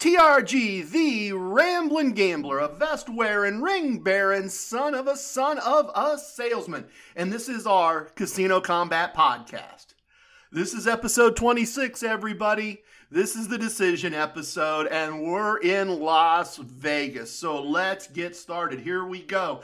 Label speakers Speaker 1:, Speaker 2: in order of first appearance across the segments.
Speaker 1: TRG, the Ramblin' Gambler, a vest wearing, ring bearing son of a son of a salesman. And this is our Casino Combat Podcast. This is episode 26, everybody. This is the decision episode, and we're in Las Vegas. So let's get started. Here we go.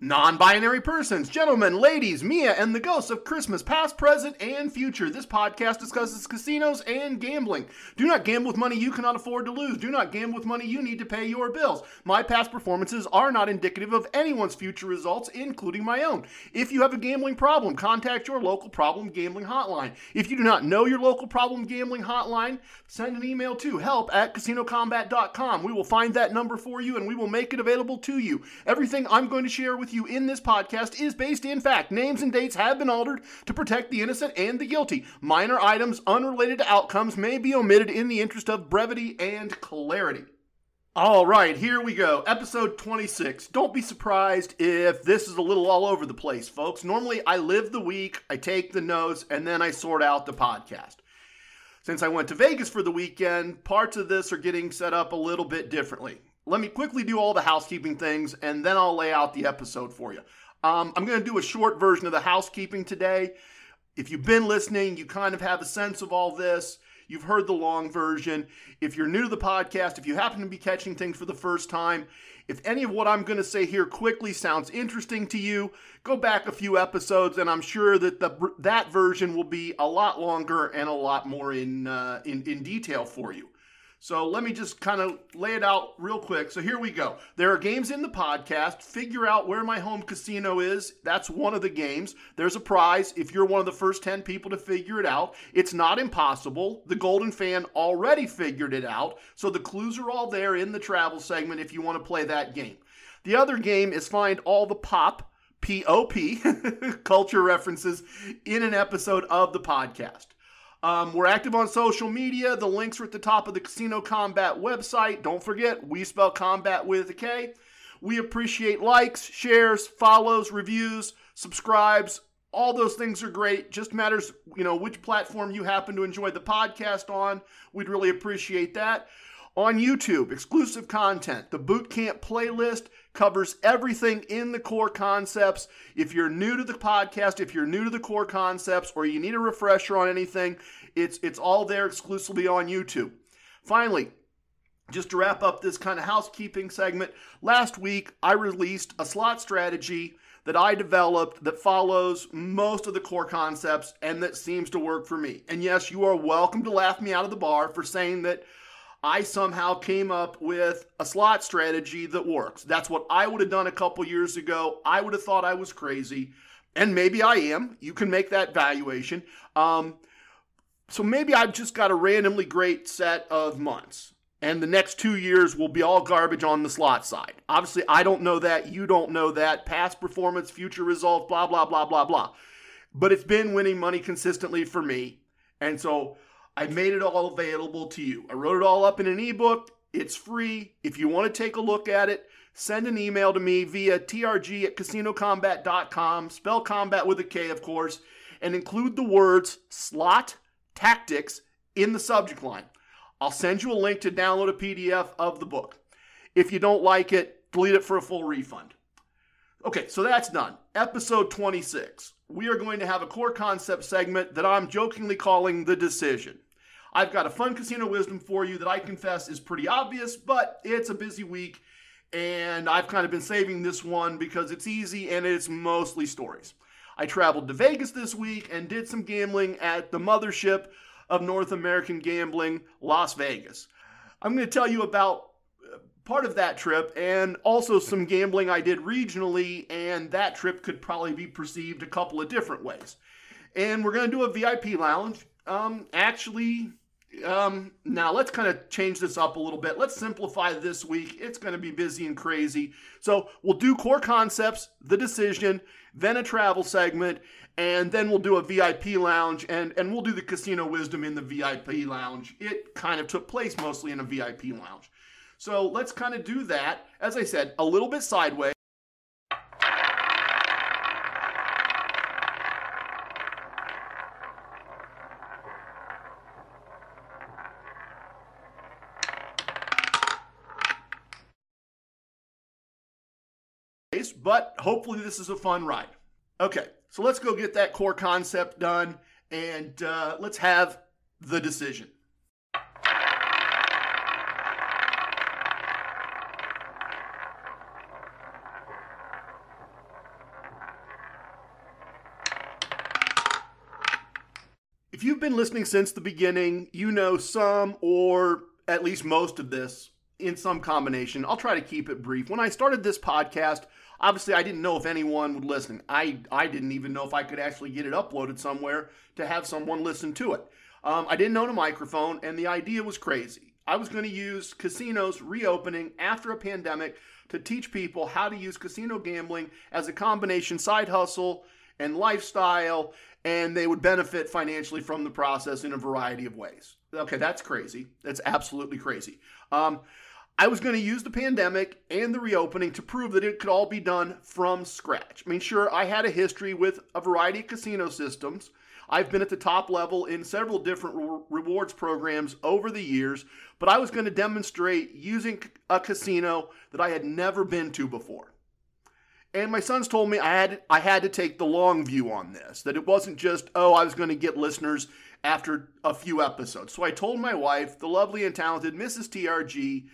Speaker 1: Non binary persons, gentlemen, ladies, Mia, and the ghosts of Christmas, past, present, and future. This podcast discusses casinos and gambling. Do not gamble with money you cannot afford to lose. Do not gamble with money you need to pay your bills. My past performances are not indicative of anyone's future results, including my own. If you have a gambling problem, contact your local problem gambling hotline. If you do not know your local problem gambling hotline, send an email to help at casinocombat.com. We will find that number for you and we will make it available to you. Everything I'm going to share with you in this podcast is based in fact. Names and dates have been altered to protect the innocent and the guilty. Minor items unrelated to outcomes may be omitted in the interest of brevity and clarity. All right, here we go. Episode 26. Don't be surprised if this is a little all over the place, folks. Normally, I live the week, I take the notes, and then I sort out the podcast. Since I went to Vegas for the weekend, parts of this are getting set up a little bit differently let me quickly do all the housekeeping things and then I'll lay out the episode for you. Um, I'm going to do a short version of the housekeeping today. If you've been listening, you kind of have a sense of all this. You've heard the long version. If you're new to the podcast, if you happen to be catching things for the first time, if any of what I'm going to say here quickly sounds interesting to you, go back a few episodes, and I'm sure that the that version will be a lot longer and a lot more in uh, in, in detail for you. So let me just kind of lay it out real quick. So here we go. There are games in the podcast. Figure out where my home casino is. That's one of the games. There's a prize if you're one of the first 10 people to figure it out. It's not impossible. The Golden Fan already figured it out. So the clues are all there in the travel segment if you want to play that game. The other game is find all the pop, P O P, culture references in an episode of the podcast. Um, we're active on social media. The links are at the top of the Casino Combat website. Don't forget, we spell combat with a K. We appreciate likes, shares, follows, reviews, subscribes. All those things are great. Just matters, you know, which platform you happen to enjoy the podcast on. We'd really appreciate that. On YouTube, exclusive content. The Boot Camp playlist covers everything in the core concepts. If you're new to the podcast, if you're new to the core concepts, or you need a refresher on anything, it's it's all there exclusively on YouTube. Finally, just to wrap up this kind of housekeeping segment, last week I released a slot strategy that I developed that follows most of the core concepts and that seems to work for me. And yes, you are welcome to laugh me out of the bar for saying that I somehow came up with a slot strategy that works. That's what I would have done a couple years ago. I would have thought I was crazy, and maybe I am. You can make that valuation. Um, so maybe I've just got a randomly great set of months, and the next two years will be all garbage on the slot side. Obviously, I don't know that. You don't know that. Past performance, future results, blah, blah, blah, blah, blah. But it's been winning money consistently for me. And so I made it all available to you. I wrote it all up in an ebook. It's free. If you want to take a look at it, send an email to me via trg at casinocombat.com. Spell combat with a K, of course, and include the words slot tactics in the subject line. I'll send you a link to download a PDF of the book. If you don't like it, delete it for a full refund. Okay, so that's done. Episode 26. We are going to have a core concept segment that I'm jokingly calling The Decision. I've got a fun casino wisdom for you that I confess is pretty obvious, but it's a busy week, and I've kind of been saving this one because it's easy and it's mostly stories. I traveled to Vegas this week and did some gambling at the mothership of North American gambling, Las Vegas. I'm going to tell you about uh, part of that trip and also some gambling I did regionally, and that trip could probably be perceived a couple of different ways. And we're going to do a VIP lounge. Um, actually, um, now let's kind of change this up a little bit. Let's simplify this week. It's going to be busy and crazy. So we'll do core concepts, the decision, then a travel segment, and then we'll do a VIP lounge and, and we'll do the casino wisdom in the VIP lounge. It kind of took place mostly in a VIP lounge. So let's kind of do that. As I said, a little bit sideways. place, but hopefully this is a fun ride. Okay, so let's go get that core concept done and uh, let's have the decision. If you've been listening since the beginning, you know some or at least most of this in some combination. I'll try to keep it brief. When I started this podcast, obviously I didn't know if anyone would listen. I, I didn't even know if I could actually get it uploaded somewhere to have someone listen to it. Um, I didn't own a microphone, and the idea was crazy. I was going to use casinos reopening after a pandemic to teach people how to use casino gambling as a combination side hustle and lifestyle and they would benefit financially from the process in a variety of ways. Okay, that's crazy. That's absolutely crazy. Um, I was going to use the pandemic and the reopening to prove that it could all be done from scratch. I mean, sure, I had a history with a variety of casino systems. I've been at the top level in several different re- rewards programs over the years, but I was going to demonstrate using a casino that I had never been to before. And my sons told me I had I had to take the long view on this. That it wasn't just oh I was going to get listeners after a few episodes. So I told my wife, the lovely and talented Mrs. TRG,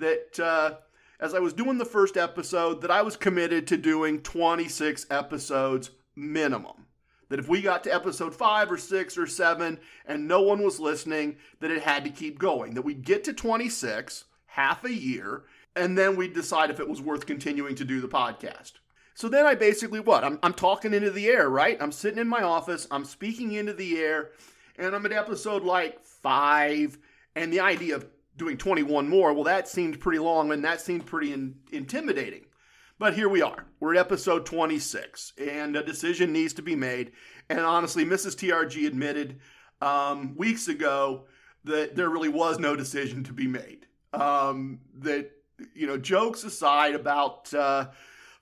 Speaker 1: that uh, as I was doing the first episode, that I was committed to doing 26 episodes minimum. That if we got to episode five or six or seven and no one was listening, that it had to keep going. That we'd get to 26, half a year, and then we'd decide if it was worth continuing to do the podcast. So then I basically what? I'm, I'm talking into the air, right? I'm sitting in my office, I'm speaking into the air, and I'm at episode like five, and the idea of doing 21 more, well, that seemed pretty long and that seemed pretty in, intimidating. But here we are. We're at episode 26, and a decision needs to be made. And honestly, Mrs. TRG admitted um, weeks ago that there really was no decision to be made. Um, that you know, jokes aside about uh,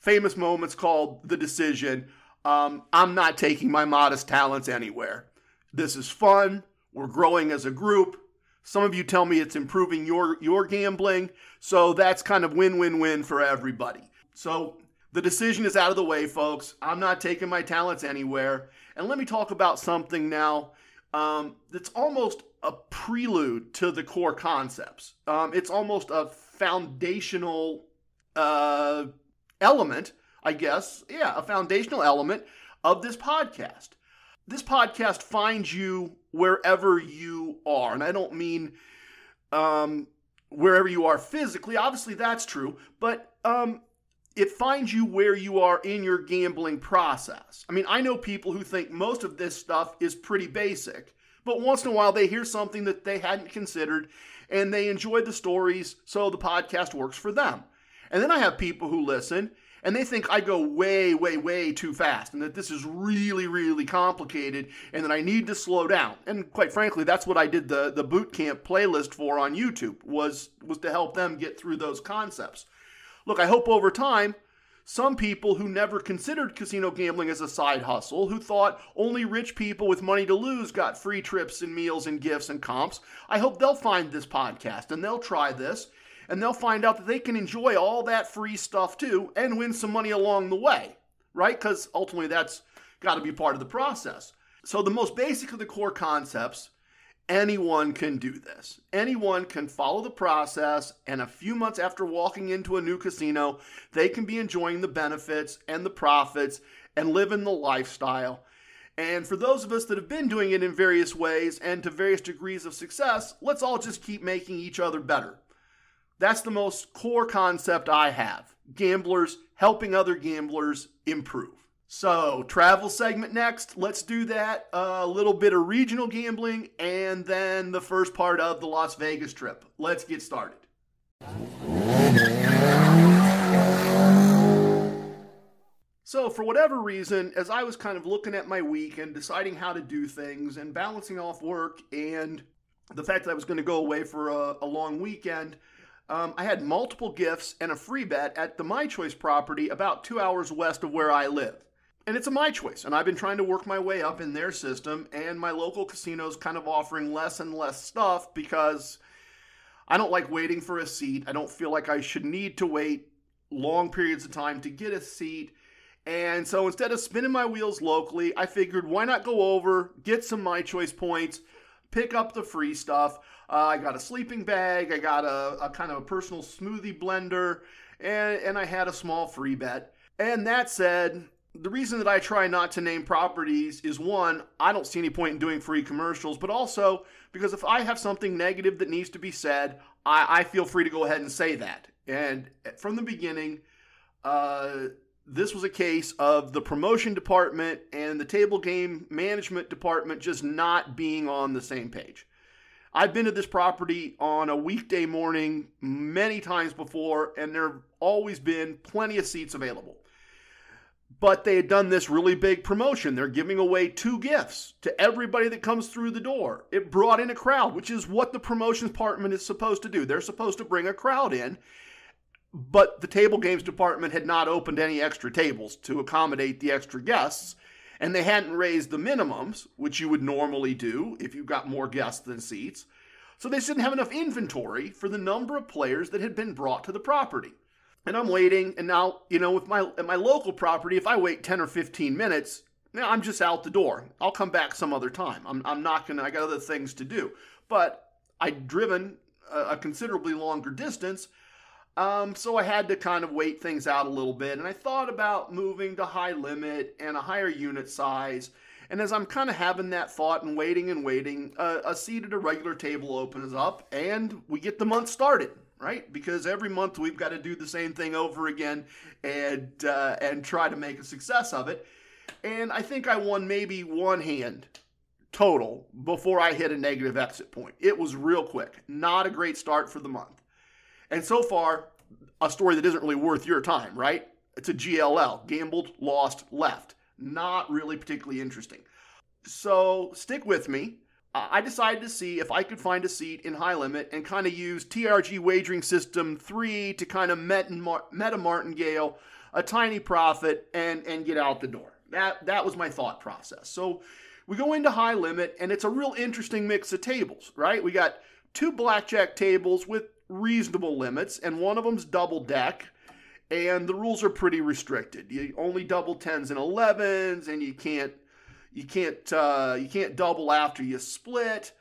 Speaker 1: famous moments called the decision, um, I'm not taking my modest talents anywhere. This is fun. We're growing as a group. Some of you tell me it's improving your your gambling, so that's kind of win-win-win for everybody. So the decision is out of the way, folks. I'm not taking my talents anywhere. And let me talk about something now um, that's almost a prelude to the core concepts. Um, it's almost a foundational uh, element, I guess. Yeah, a foundational element of this podcast. This podcast finds you wherever you are. And I don't mean um, wherever you are physically. Obviously, that's true. But um, it finds you where you are in your gambling process. I mean, I know people who think most of this stuff is pretty basic, but once in a while they hear something that they hadn't considered and they enjoy the stories, so the podcast works for them. And then I have people who listen and they think I go way, way, way too fast and that this is really, really complicated and that I need to slow down. And quite frankly, that's what I did the, the boot camp playlist for on YouTube was, was to help them get through those concepts. Look, I hope over time some people who never considered casino gambling as a side hustle, who thought only rich people with money to lose got free trips and meals and gifts and comps, I hope they'll find this podcast and they'll try this and they'll find out that they can enjoy all that free stuff too and win some money along the way, right? Because ultimately that's got to be part of the process. So, the most basic of the core concepts anyone can do this. Anyone can follow the process, and a few months after walking into a new casino, they can be enjoying the benefits and the profits and living the lifestyle. And for those of us that have been doing it in various ways and to various degrees of success, let's all just keep making each other better. That's the most core concept I have. Gamblers helping other gamblers improve. So, travel segment next. Let's do that. A little bit of regional gambling and then the first part of the Las Vegas trip. Let's get started. So, for whatever reason, as I was kind of looking at my week and deciding how to do things and balancing off work and the fact that I was going to go away for a, a long weekend, um, I had multiple gifts and a free bet at the My Choice property about two hours west of where I live and it's a my choice. And I've been trying to work my way up in their system, and my local casino's kind of offering less and less stuff because I don't like waiting for a seat. I don't feel like I should need to wait long periods of time to get a seat. And so instead of spinning my wheels locally, I figured why not go over, get some my choice points, pick up the free stuff. Uh, I got a sleeping bag, I got a, a kind of a personal smoothie blender, and, and I had a small free bet. And that said, the reason that I try not to name properties is one, I don't see any point in doing free commercials, but also because if I have something negative that needs to be said, I, I feel free to go ahead and say that. And from the beginning, uh, this was a case of the promotion department and the table game management department just not being on the same page. I've been to this property on a weekday morning many times before, and there have always been plenty of seats available but they had done this really big promotion. They're giving away two gifts to everybody that comes through the door. It brought in a crowd, which is what the promotions department is supposed to do. They're supposed to bring a crowd in, but the table games department had not opened any extra tables to accommodate the extra guests, and they hadn't raised the minimums, which you would normally do if you've got more guests than seats. So they didn't have enough inventory for the number of players that had been brought to the property and I'm waiting. And now, you know, with my at my local property, if I wait 10 or 15 minutes, now I'm just out the door. I'll come back some other time. I'm, I'm not gonna. I got other things to do. But I'd driven a, a considerably longer distance, um, so I had to kind of wait things out a little bit. And I thought about moving to high limit and a higher unit size. And as I'm kind of having that thought and waiting and waiting, uh, a seat at a regular table opens up, and we get the month started right? Because every month we've got to do the same thing over again and uh, and try to make a success of it. And I think I won maybe one hand total before I hit a negative exit point. It was real quick. Not a great start for the month. And so far, a story that isn't really worth your time, right? It's a GLL, gambled, lost, left. Not really particularly interesting. So stick with me. I decided to see if I could find a seat in high limit and kind of use TRG wagering system 3 to kind of meta martingale a tiny profit and and get out the door. That that was my thought process. So we go into high limit and it's a real interesting mix of tables, right? We got two blackjack tables with reasonable limits and one of them's double deck and the rules are pretty restricted. You only double 10s and 11s and you can't you can't uh, you can't double after you split.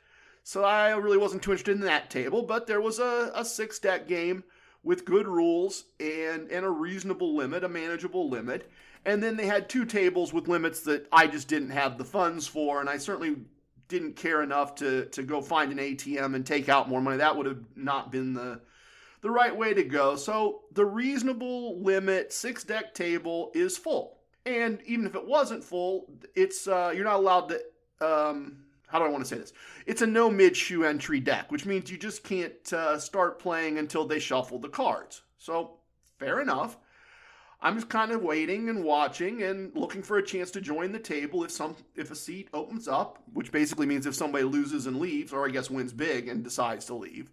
Speaker 1: So I really wasn't too interested in that table, but there was a, a six deck game with good rules and, and a reasonable limit, a manageable limit. And then they had two tables with limits that I just didn't have the funds for, and I certainly didn't care enough to, to go find an ATM and take out more money. That would have not been the the right way to go. So the reasonable limit six deck table is full. And even if it wasn't full, it's uh, you're not allowed to. Um, how do I want to say this? It's a no mid shoe entry deck, which means you just can't uh, start playing until they shuffle the cards. So fair enough. I'm just kind of waiting and watching and looking for a chance to join the table if some if a seat opens up, which basically means if somebody loses and leaves, or I guess wins big and decides to leave.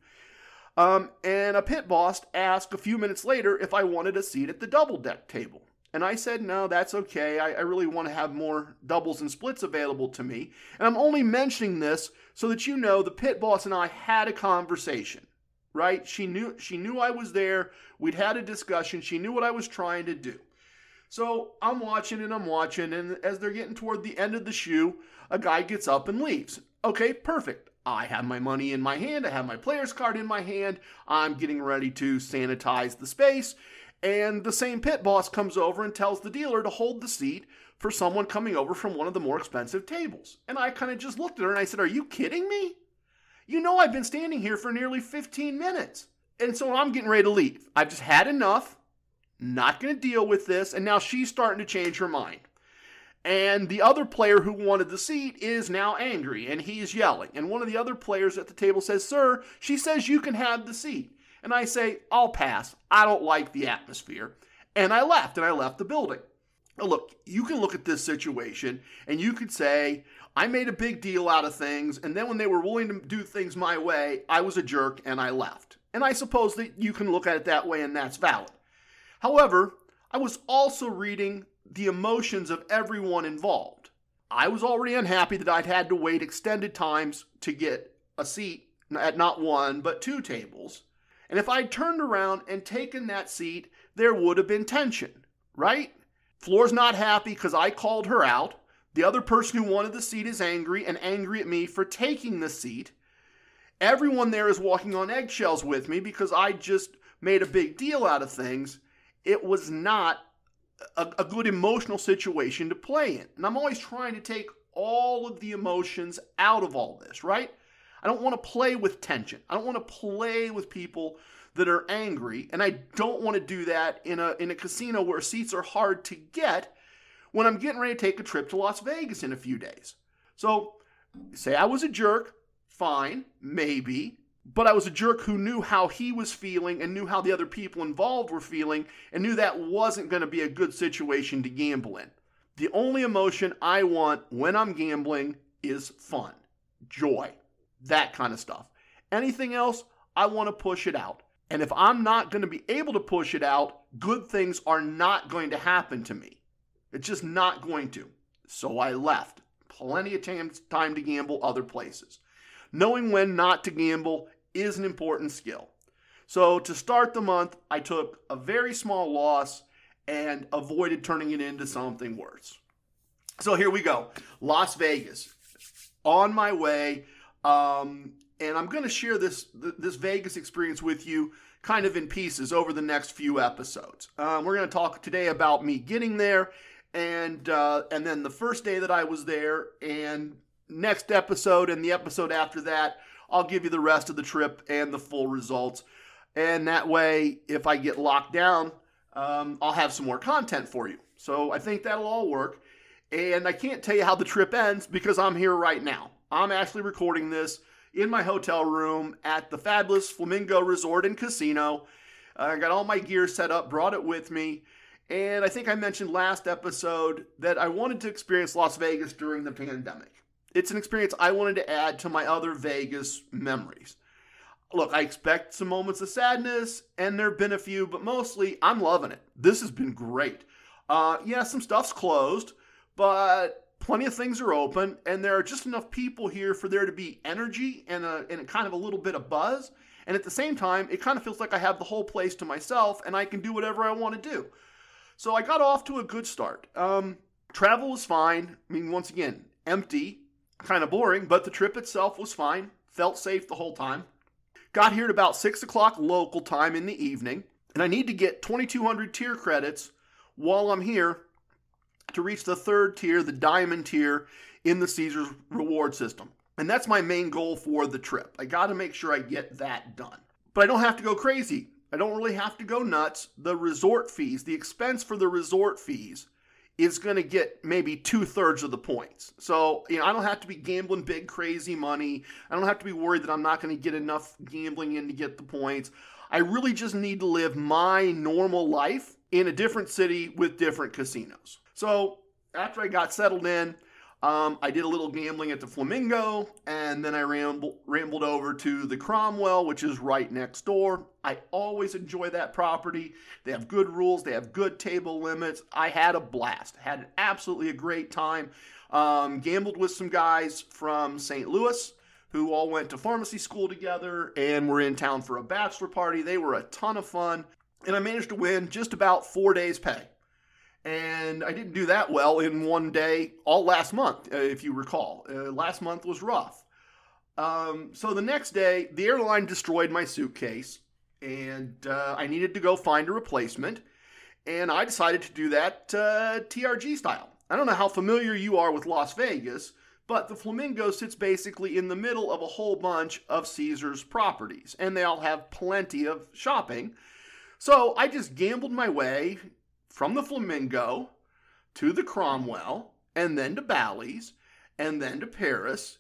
Speaker 1: Um, and a pit boss asked a few minutes later if I wanted a seat at the double deck table. And I said, no, that's okay. I, I, really want to have more doubles and splits available to me. And I'm only mentioning this so that you know the pit boss and I had a conversation, right? She knew she knew I was there. We'd had a discussion. She knew what I was trying to do. So I'm watching and I'm watching, and as they're getting toward the end of the shoe, a guy gets up and leaves. Okay, perfect. I have my money in my hand. I have my player's card in my hand. I'm getting ready to sanitize the space. And the same pit boss comes over and tells the dealer to hold the seat for someone coming over from one of the more expensive tables. And I kind of just looked at her and I said, Are you kidding me? You know, I've been standing here for nearly 15 minutes. And so I'm getting ready to leave. I've just had enough, not going to deal with this. And now she's starting to change her mind. And the other player who wanted the seat is now angry and he's yelling. And one of the other players at the table says, Sir, she says you can have the seat and I say, I'll pass. I don't like the atmosphere. And I left, and I left the building. Now, look, you can look at this situation and you could say, I made a big deal out of things, and then when they were willing to do things my way, I was a jerk and I left. And I suppose that you can look at it that way, and that's valid. However, I was also reading the emotions of everyone involved. I was already unhappy that I'd had to wait extended times to get a seat at not one, but two tables. And if I'd turned around and taken that seat, there would have been tension, right? Floor's not happy because I called her out. The other person who wanted the seat is angry and angry at me for taking the seat. Everyone there is walking on eggshells with me because I just made a big deal out of things. It was not a, a, good emotional situation to play in. And I'm always trying to take all of the emotions out of all this, right? I don't want to play with tension. I don't want to play with people that are angry, and I don't want to do that in a in a casino where seats are hard to get when I'm getting ready to take a trip to Las Vegas in a few days. So, say I was a jerk, fine, maybe, but I was a jerk who knew how he was feeling and knew how the other people involved were feeling and knew that wasn't going to be a good situation to gamble in. The only emotion I want when I'm gambling is fun, joy, that kind of stuff. Anything else, I want to push it out. And if I'm not going to be able to push it out, good things are not going to happen to me. It's just not going to. So I left. Plenty of time to gamble other places. Knowing when not to gamble is an important skill. So to start the month, I took a very small loss and avoided turning it into something worse. So here we go Las Vegas. On my way. Um, and I'm going to share this this Vegas experience with you kind of in pieces over the next few episodes. Um, we're going to talk today about me getting there, and uh, and then the first day that I was there, and next episode and the episode after that, I'll give you the rest of the trip and the full results. And that way, if I get locked down, um, I'll have some more content for you. So I think that'll all work. And I can't tell you how the trip ends because I'm here right now. I'm actually recording this in my hotel room at the fabulous Flamingo Resort and Casino. I got all my gear set up, brought it with me. And I think I mentioned last episode that I wanted to experience Las Vegas during the pandemic. It's an experience I wanted to add to my other Vegas memories. Look, I expect some moments of sadness, and there have been a few, but mostly I'm loving it. This has been great. Uh, yeah, some stuff's closed, but plenty of things are open, and there are just enough people here for there to be energy and a, and kind of a little bit of buzz. And at the same time, it kind of feels like I have the whole place to myself, and I can do whatever I want to do. So I got off to a good start. Um, travel was fine. I mean, once again, empty, kind of boring, but the trip itself was fine. Felt safe the whole time. Got here at about 6 o'clock local time in the evening, and I need to get 2,200 tier credits while I'm here to reach the third tier, the diamond tier in the Caesars reward system. And that's my main goal for the trip. I got to make sure I get that done. But I don't have to go crazy. I don't really have to go nuts. The resort fees, the expense for the resort fees, is going to get maybe two thirds of the points. So, you know, I don't have to be gambling big, crazy money. I don't have to be worried that I'm not going to get enough gambling in to get the points. I really just need to live my normal life in a different city with different casinos. So, after I got settled in, um, I did a little gambling at the Flamingo, and then I ramble, rambled over to the Cromwell, which is right next door. I always enjoy that property. They have good rules, they have good table limits. I had a blast, had absolutely a great time. Um, gambled with some guys from St. Louis who all went to pharmacy school together and were in town for a bachelor party. They were a ton of fun, and I managed to win just about four days' pay and I didn't do that well in one day all last month, uh, if you recall. Uh, last month was rough. Um, so the next day, the airline destroyed my suitcase, and uh, I needed to go find a replacement. And I decided to do that uh, TRG style. I don't know how familiar you are with Las Vegas, but the Flamingo sits basically in the middle of a whole bunch of Caesars properties, and they all have plenty of shopping. So I just gambled my way from the Flamingo to the Cromwell, and then to Bally's, and then to Paris,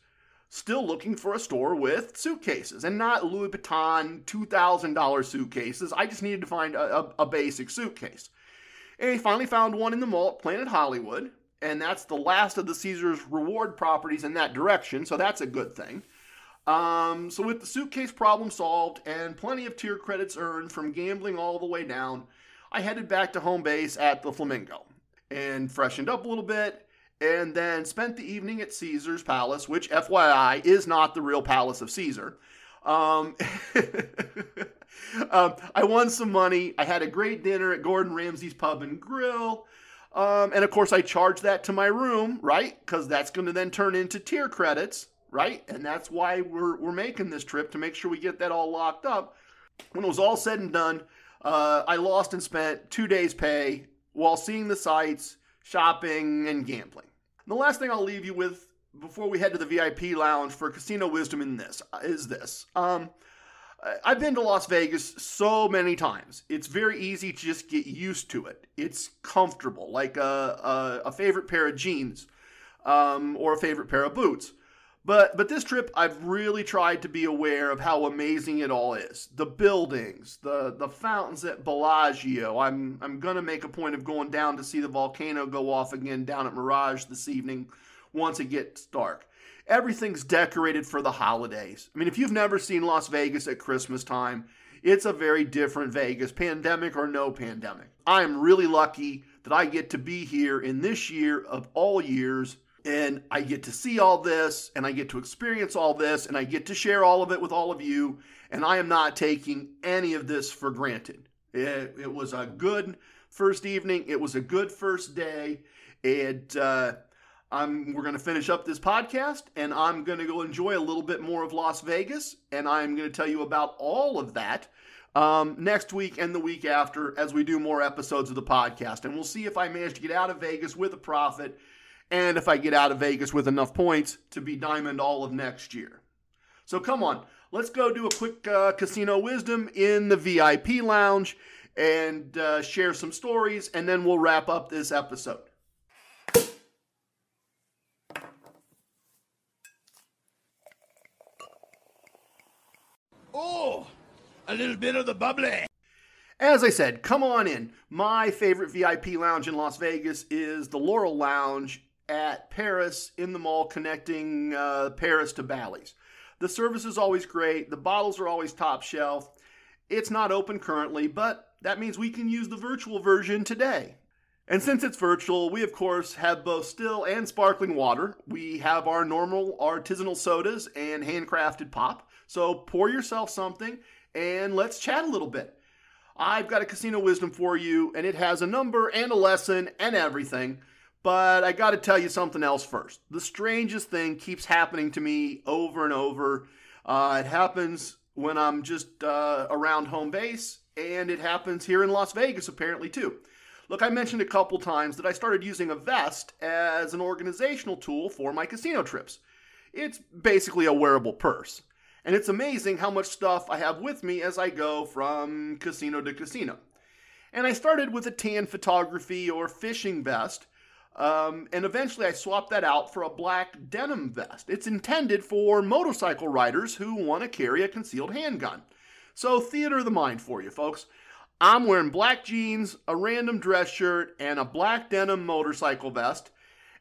Speaker 1: still looking for a store with suitcases and not Louis Vuitton $2,000 suitcases. I just needed to find a, a, a basic suitcase. And he finally found one in the mall at Planet Hollywood, and that's the last of the Caesars reward properties in that direction, so that's a good thing. Um, so, with the suitcase problem solved and plenty of tier credits earned from gambling all the way down, I headed back to home base at the Flamingo and freshened up a little bit and then spent the evening at Caesar's Palace, which, FYI, is not the real Palace of Caesar. Um, um, I won some money. I had a great dinner at Gordon Ramsay's Pub and Grill. Um, and of course, I charged that to my room, right? Because that's going to then turn into tier credits, right? And that's why we're, we're making this trip to make sure we get that all locked up. When it was all said and done, uh, I lost and spent two days' pay while seeing the sights, shopping, and gambling. And the last thing I'll leave you with before we head to the VIP lounge for casino wisdom in this is this. Um, I've been to Las Vegas so many times. It's very easy to just get used to it. It's comfortable, like a, a, a favorite pair of jeans um, or a favorite pair of boots. But but this trip, I've really tried to be aware of how amazing it all is. The buildings, the the fountains at Bellagio. I'm I'm gonna make a point of going down to see the volcano go off again down at Mirage this evening, once it gets dark. Everything's decorated for the holidays. I mean, if you've never seen Las Vegas at Christmas time, it's a very different Vegas, pandemic or no pandemic. I am really lucky that I get to be here in this year of all years and I get to see all this and I get to experience all this and I get to share all of it with all of you. And I am not taking any of this for granted. It, it was a good first evening, it was a good first day. And uh, I'm, we're going to finish up this podcast and I'm going to go enjoy a little bit more of Las Vegas. And I'm going to tell you about all of that. Um, next week and the week after, as we do more episodes of the podcast. And we'll see if I manage to get out of Vegas with a profit and if I get out of Vegas with enough points to be diamond all of next year. So come on, let's go do a quick uh, casino wisdom in the VIP lounge and uh, share some stories, and then we'll wrap up this episode.
Speaker 2: Oh, a little bit of the bubbly.
Speaker 1: As I said, come on in. My favorite VIP lounge in Las Vegas is the Laurel Lounge at Paris in the mall connecting uh, Paris to Bally's. The service is always great. The bottles are always top shelf. It's not open currently, but that means we can use the virtual version today. And since it's virtual, we of course have both still and sparkling water. We have our normal artisanal sodas and handcrafted pop. So pour yourself something and let's chat a little bit. I've got a casino wisdom for you, and it has a number and a lesson and everything. But I got to tell you something else first. The strangest thing keeps happening to me over and over. Uh, it happens when I'm just uh, around home base, and it happens here in Las Vegas apparently too. Look, I mentioned a couple times that I started using a vest as an organizational tool for my casino trips. It's basically a wearable purse. And it's amazing how much stuff I have with me as I go from casino to casino. And I started with a tan photography or fishing vest um, and eventually I swapped that out for a black denim vest. It's intended for motorcycle riders who want to carry a concealed handgun. So, theater of the mind for you, folks. I'm wearing black jeans, a random dress shirt, and a black denim motorcycle vest.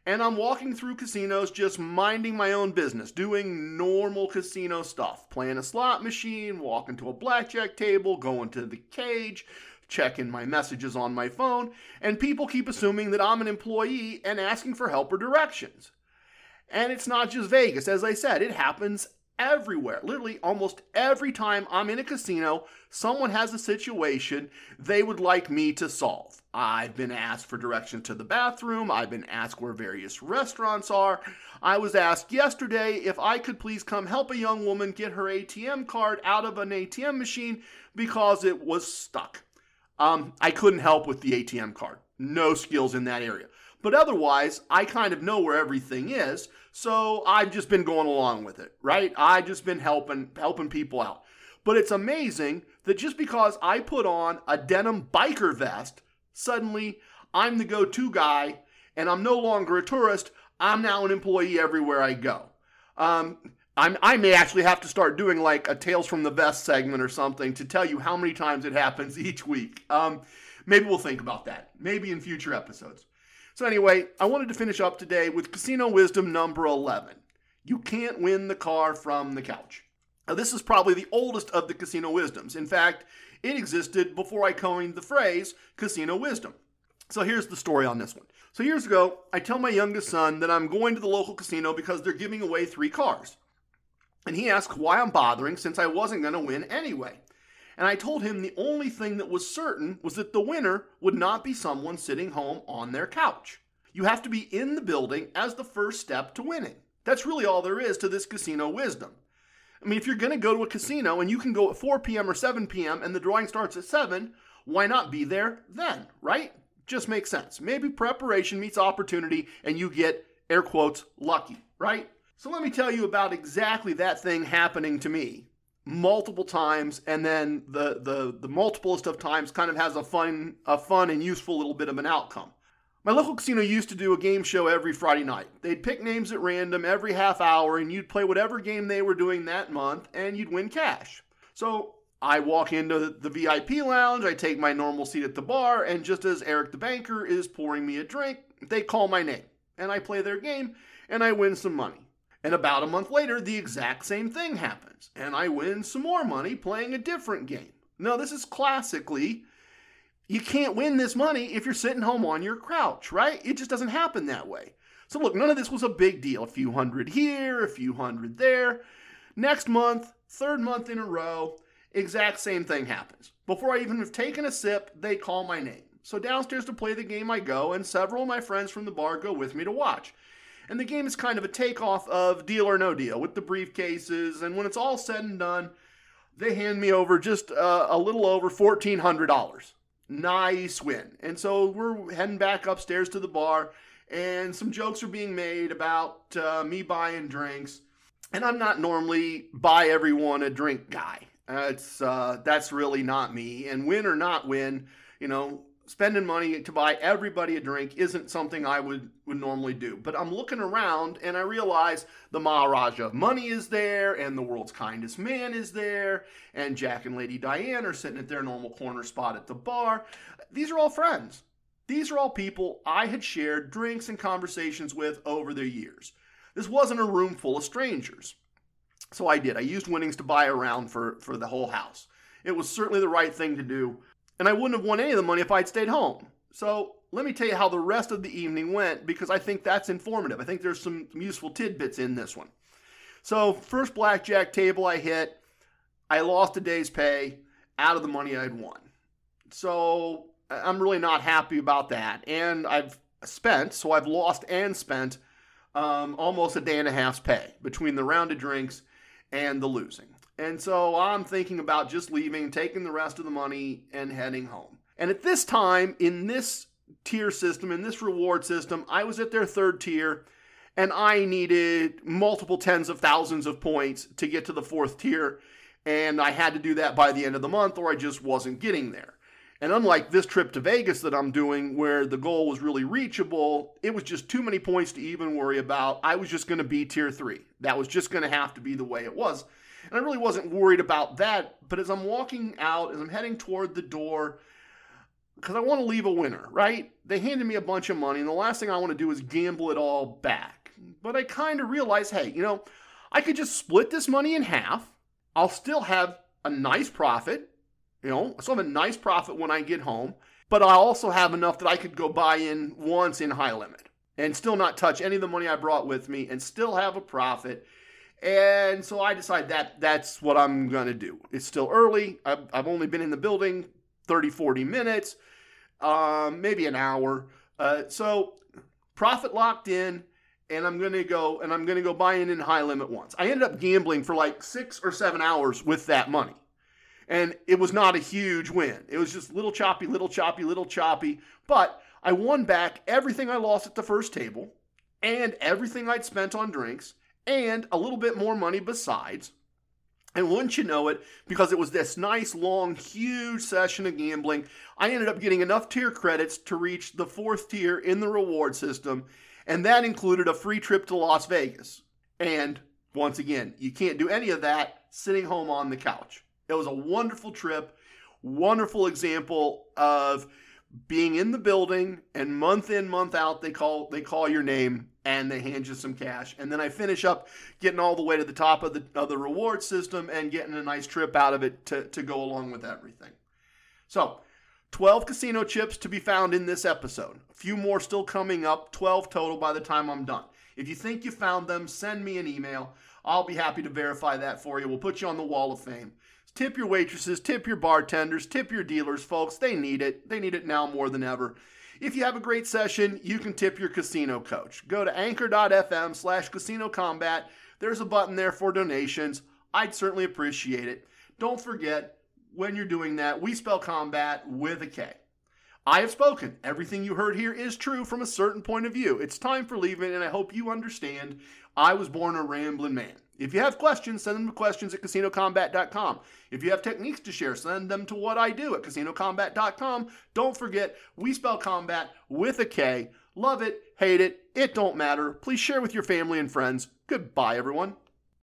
Speaker 1: And I'm walking through casinos just minding my own business, doing normal casino stuff. Playing a slot machine, walking to a blackjack table, going to the cage, checking my messages on my phone, and people keep assuming that I'm an employee and asking for help or directions. And it's not just Vegas, as I said, it happens everywhere. Literally, almost every time I'm in a casino, someone has a situation they would like me to solve. I've been asked for directions to the bathroom. I've been asked where various restaurants are. I was asked yesterday if I could please come help a young woman get her ATM card out of an ATM machine because it was stuck. Um, I couldn't help with the ATM card. No skills in that area. But otherwise, I kind of know where everything is, so I've just been going along with it, right? I've just been helping helping people out. But it's amazing that just because I put on a denim biker vest, suddenly I'm the go-to guy, and I'm no longer a tourist. I'm now an employee everywhere I go. Um, I'm, I may actually have to start doing like a Tales from the Vest segment or something to tell you how many times it happens each week. Um, maybe we'll think about that. Maybe in future episodes. So, anyway, I wanted to finish up today with Casino Wisdom number 11. You can't win the car from the couch. Now, this is probably the oldest of the casino wisdoms. In fact, it existed before I coined the phrase casino wisdom. So, here's the story on this one. So, years ago, I tell my youngest son that I'm going to the local casino because they're giving away three cars. And he asked why I'm bothering since I wasn't going to win anyway. And I told him the only thing that was certain was that the winner would not be someone sitting home on their couch. You have to be in the building as the first step to winning. That's really all there is to this casino wisdom. I mean, if you're going to go to a casino and you can go at 4 p.m. or 7 p.m. and the drawing starts at 7, why not be there then, right? Just makes sense. Maybe preparation meets opportunity and you get, air quotes, lucky, right? So let me tell you about exactly that thing happening to me multiple times and then the the the multiplest of times kind of has a fun a fun and useful little bit of an outcome. My local casino used to do a game show every Friday night. They'd pick names at random every half hour and you'd play whatever game they were doing that month and you'd win cash. So I walk into the VIP lounge, I take my normal seat at the bar, and just as Eric the banker is pouring me a drink, they call my name. And I play their game and I win some money. And about a month later, the exact same thing happens, and I win some more money playing a different game. Now, this is classically, you can't win this money if you're sitting home on your couch, right? It just doesn't happen that way. So, look, none of this was a big deal. A few hundred here, a few hundred there. Next month, third month in a row, exact same thing happens. Before I even have taken a sip, they call my name. So, downstairs to play the game, I go, and several of my friends from the bar go with me to watch. And the game is kind of a takeoff of Deal or No Deal with the briefcases. And when it's all said and done, they hand me over just uh, a little over $1,400. Nice win. And so we're heading back upstairs to the bar, and some jokes are being made about uh, me buying drinks. And I'm not normally buy everyone a drink guy. Uh, it's that's really not me. And win or not win, you know, spending money to buy everybody a drink isn't something I would, would normally do. But I'm looking around and I realize the Maharaja of money is there, and the world's kindest man is there, and Jack and Lady Diane are sitting at their normal corner spot at the bar. These are all friends. These are all people I had shared drinks and conversations with over the years. This wasn't a room full of strangers. So I did. I used winnings to buy a round for, for the whole house. It was certainly the right thing to do and I wouldn't have won any of the money if I'd stayed home. So let me tell you how the rest of the evening went because I think that's informative. I think there's some useful tidbits in this one. So, first blackjack table I hit, I lost a day's pay out of the money I'd won. So, I'm really not happy about that. And I've spent, so I've lost and spent um, almost a day and a half's pay between the round of drinks and the losing. And so I'm thinking about just leaving, taking the rest of the money, and heading home. And at this time, in this tier system, in this reward system, I was at their third tier, and I needed multiple tens of thousands of points to get to the fourth tier. And I had to do that by the end of the month, or I just wasn't getting there. And unlike this trip to Vegas that I'm doing, where the goal was really reachable, it was just too many points to even worry about. I was just going to be tier three. That was just going to have to be the way it was. And I really wasn't worried about that. But as I'm walking out, as I'm heading toward the door, because I want to leave a winner, right? They handed me a bunch of money, and the last thing I want to do is gamble it all back. But I kind of realized hey, you know, I could just split this money in half. I'll still have a nice profit. You know, I still have a nice profit when I get home, but I also have enough that I could go buy in once in high limit and still not touch any of the money I brought with me and still have a profit and so I decided that that's what I'm going to do. It's still early. I've, I've, only been in the building 30, 40 minutes, um, maybe an hour. Uh, so profit locked in, and I'm going to go and I'm going to go buy in in high limit once. I ended up gambling for like six or seven hours with that money. And it was not a huge win. It was just little choppy, little choppy, little choppy. But I won back everything I lost at the first table and everything I'd spent on drinks and a little bit more money besides. And wouldn't you know it, because it was this nice, long, huge session of gambling, I ended up getting enough tier credits to reach the fourth tier in the reward system, and that included a free trip to Las Vegas. And once again, you can't do any of that sitting home on the couch. It was a wonderful trip, wonderful example of being in the building and month in month out they call they call your name and they hand you some cash and then i finish up getting all the way to the top of the of the reward system and getting a nice trip out of it to, to go along with everything so 12 casino chips to be found in this episode a few more still coming up 12 total by the time i'm done if you think you found them send me an email I'll be happy to verify that for you. We'll put you on the wall of fame. Tip your waitresses, tip your bartenders, tip your dealers, folks. They need it. They need it now more than ever. If you have a great session, you can tip your casino coach. Go to anchor.fm slash casino kombat. There's a button there for donations. I'd certainly appreciate it. Don't forget, when you're doing that, we spell combat with a K. I have spoken. Everything you heard here is true from a certain point of view. It's time for leaving, and I hope you understand I was born a rambling man. If you have questions, send them to questions at casinokombat.com. If you have techniques to share, send them to what I do at casinokombat.com. Don't forget, we spell combat with a K. Love it, hate it, it don't matter. Please share with your family and friends. Goodbye, everyone.